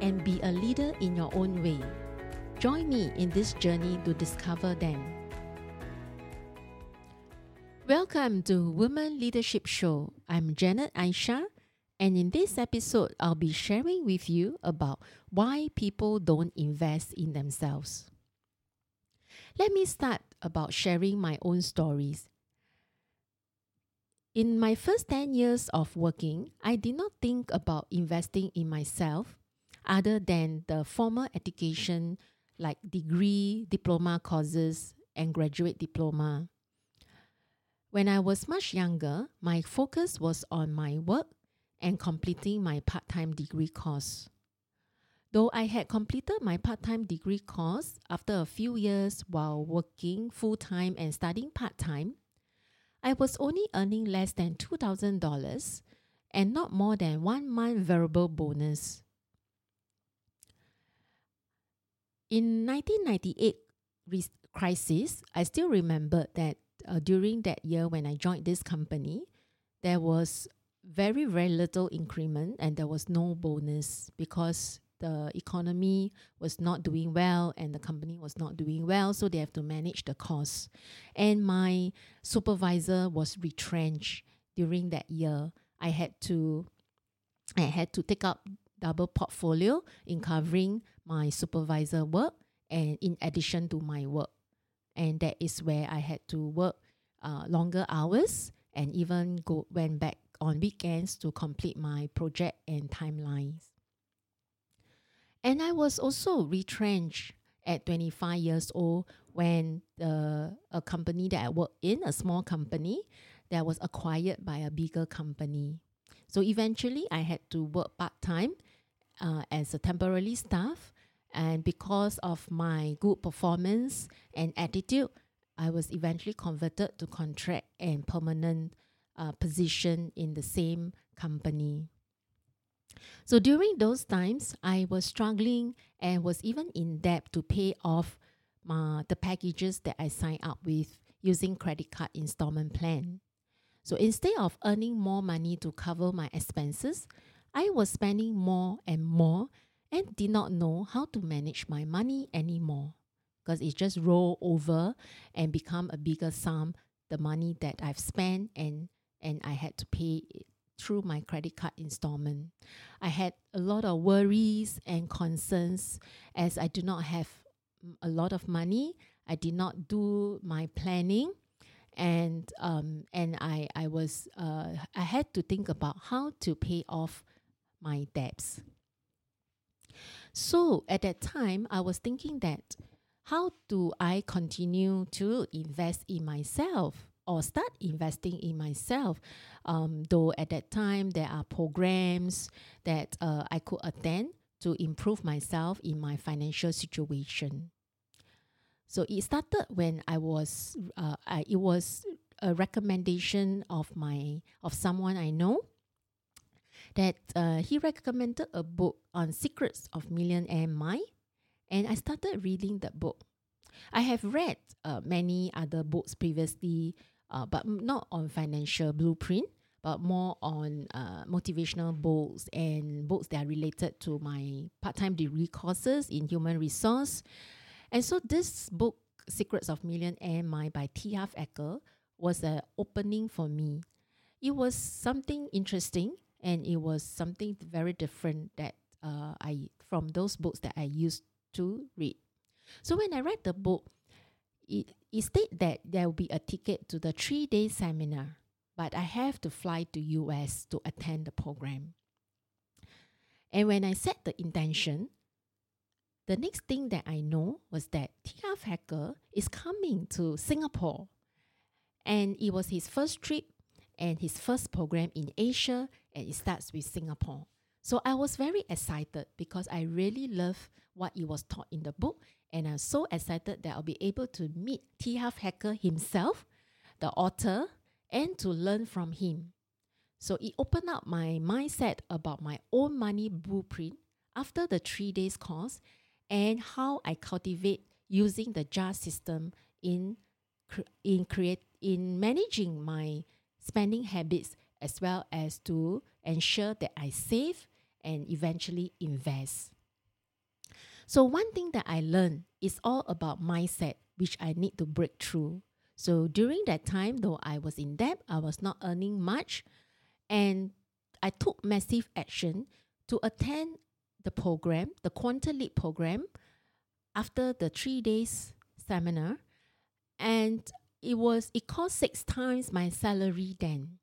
and be a leader in your own way. Join me in this journey to discover them. Welcome to Women Leadership Show. I'm Janet Aisha, and in this episode, I'll be sharing with you about why people don't invest in themselves. Let me start about sharing my own stories. In my first 10 years of working, I did not think about investing in myself other than the formal education like degree, diploma courses, and graduate diploma. When I was much younger, my focus was on my work and completing my part time degree course. Though I had completed my part time degree course after a few years while working full time and studying part time, I was only earning less than $2,000 and not more than one month variable bonus. In 1998 crisis, I still remember that uh, during that year when I joined this company, there was very very little increment and there was no bonus because the economy was not doing well and the company was not doing well so they have to manage the costs and my supervisor was retrenched during that year. I had to i had to take up double portfolio in covering my supervisor work and in addition to my work and that is where i had to work uh, longer hours and even go went back on weekends to complete my project and timelines and I was also retrenched at 25 years old when the a company that I worked in, a small company, that was acquired by a bigger company. So eventually, I had to work part time uh, as a temporary staff, and because of my good performance and attitude, I was eventually converted to contract and permanent uh, position in the same company. So during those times, I was struggling and was even in debt to pay off my, the packages that I signed up with using credit card installment plan. So instead of earning more money to cover my expenses, I was spending more and more and did not know how to manage my money anymore because it just rolled over and become a bigger sum the money that I've spent and and I had to pay through my credit card installment. I had a lot of worries and concerns as I do not have a lot of money. I did not do my planning and um, and I I was uh, I had to think about how to pay off my debts. So at that time, I was thinking that how do I continue to invest in myself? or start investing in myself. Um, though at that time there are programs that uh, I could attend to improve myself in my financial situation. So it started when I was uh, I, it was a recommendation of my of someone I know that uh, he recommended a book on secrets of millionaire mind and I started reading that book. I have read uh, many other books previously uh, but not on financial blueprint, but more on uh, motivational books and books that are related to my part-time degree courses in human resource. And so this book, Secrets of Millionaire Mind by T. Harv Eker, was an opening for me. It was something interesting and it was something very different that uh, I from those books that I used to read. So when I read the book, it, it stated that there will be a ticket to the three day seminar, but I have to fly to US to attend the program. And when I set the intention, the next thing that I know was that T. Harv Eker is coming to Singapore. And it was his first trip and his first program in Asia, and it starts with Singapore. So I was very excited because I really love what it was taught in the book. And I'm so excited that I'll be able to meet T. Harv Eker himself, the author, and to learn from him. So it opened up my mindset about my own money blueprint after the three days course and how I cultivate using the JAR system in in create in managing my spending habits as well as to ensure that I save and eventually invest. So one thing that I learned is all about mindset which I need to break through. So during that time though I was in debt, I was not earning much and I took massive action to attend the program, the Quantum Leap program after the 3 days seminar and it was it cost 6 times my salary then.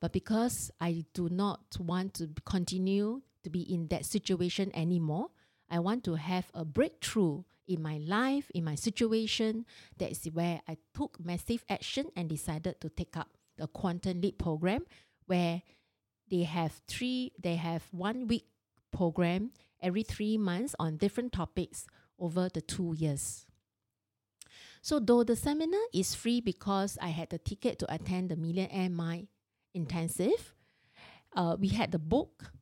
But because I do not want to continue to be in that situation anymore, I want to have a breakthrough in my life, in my situation. That is where I took massive action and decided to take up the Quantum Leap program, where they have three, they have one week program every three months on different topics over the two years. So though the seminar is free because I had the ticket to attend the Millionaire Mind intensive. Uh, we had the book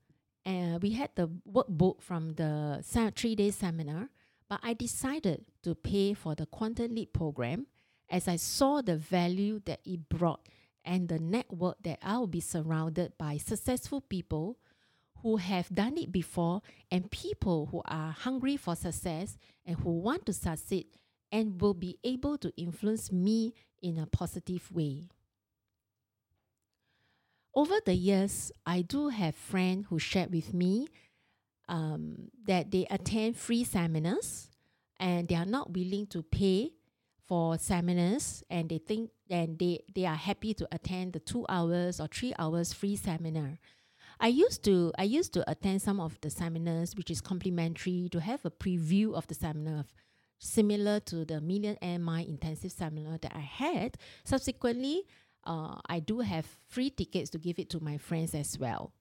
and we had the workbook from the three day seminar, but I decided to pay for the Quantum Leap program as I saw the value that it brought and the network that I will be surrounded by successful people who have done it before and people who are hungry for success and who want to succeed and will be able to influence me in a positive way. Over the years, I do have friends who shared with me um, that they attend free seminars and they are not willing to pay for seminars and they think and they, they are happy to attend the two hours or three hours free seminar. I used to I used to attend some of the seminars which is complimentary to have a preview of the seminar similar to the Millionaire Mind intensive seminar that I had. Subsequently, uh, I do have free tickets to give it to my friends as well.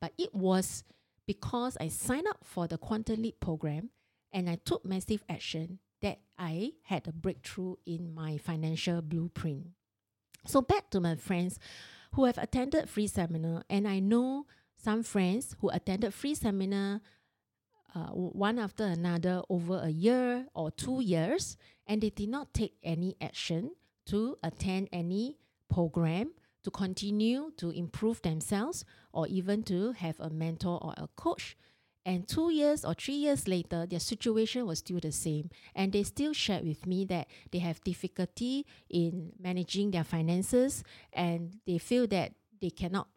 But it was because I signed up for the Quantum Leap program and I took massive action that I had a breakthrough in my financial blueprint. So back to my friends who have attended free seminar and I know some friends who attended free seminar uh, one after another over a year or two years and they did not take any action to attend any program to continue to improve themselves or even to have a mentor or a coach. And two years or three years later, their situation was still the same. And they still shared with me that they have difficulty in managing their finances and they feel that they cannot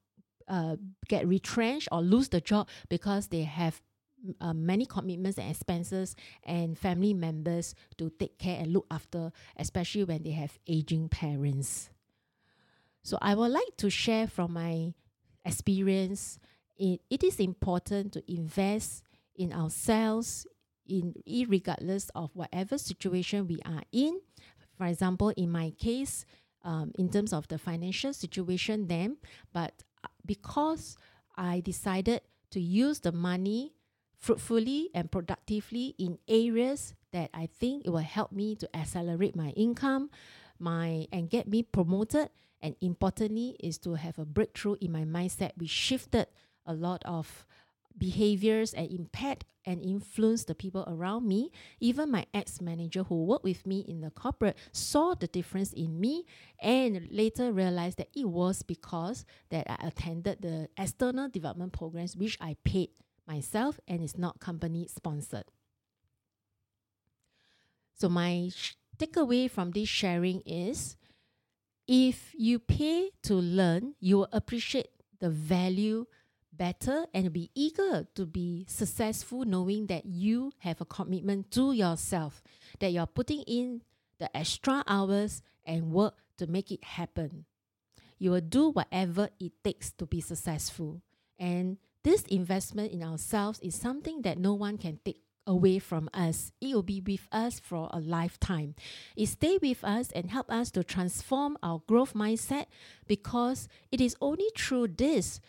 uh, get retrenched or lose the job because they have uh, many commitments and expenses and family members to take care and look after, especially when they have aging parents. So I would like to share from my experience. It, it is important to invest in ourselves, in regardless of whatever situation we are in. For example, in my case, um, in terms of the financial situation, then, but uh, because I decided to use the money fruitfully and productively in areas that I think it will help me to accelerate my income, my and get me promoted and importantly is to have a breakthrough in my mindset which shifted a lot of behaviors and impact and influence the people around me. Even my ex-manager who worked with me in the corporate saw the difference in me and later realized that it was because that I attended the external development programs which I paid myself and is not company sponsored. So my sh- takeaway from this sharing is if you pay to learn, you will appreciate the value better and be eager to be successful, knowing that you have a commitment to yourself, that you're putting in the extra hours and work to make it happen. You will do whatever it takes to be successful. And this investment in ourselves is something that no one can take away from us. It will be with us for a lifetime. It stay with us and help us to transform our growth mindset because it is only through this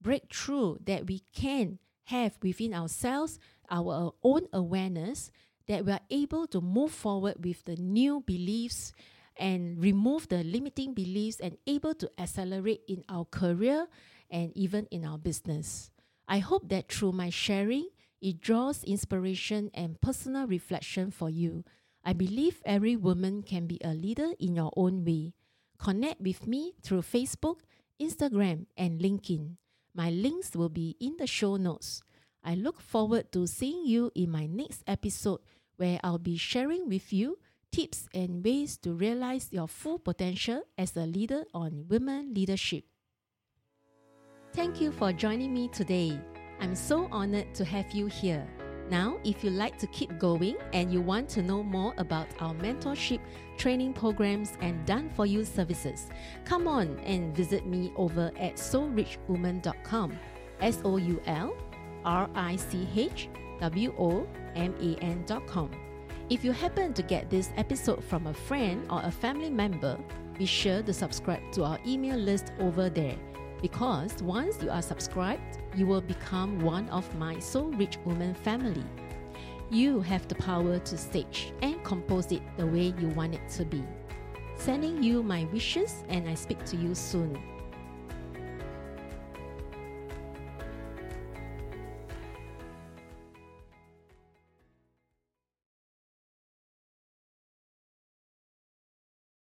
breakthrough that we can have within ourselves, our own awareness, that we are able to move forward with the new beliefs and remove the limiting beliefs and able to accelerate in our career and even in our business. I hope that through my sharing, it draws inspiration and personal reflection for you. I believe every woman can be a leader in your own way. Connect with me through Facebook, Instagram, and LinkedIn. My links will be in the show notes. I look forward to seeing you in my next episode where I'll be sharing with you tips and ways to realize your full potential as a leader on women leadership. Thank you for joining me today. I'm so honored to have you here. Now, if you like to keep going and you want to know more about our mentorship, training programs, and done for you services, come on and visit me over at soulrichwoman.com. S O U L R I C H W O M A N.com. If you happen to get this episode from a friend or a family member, be sure to subscribe to our email list over there because once you are subscribed, you will become one of my Soul Rich Woman family. You have the power to stage and compose it the way you want it to be. Sending you my wishes, and I speak to you soon.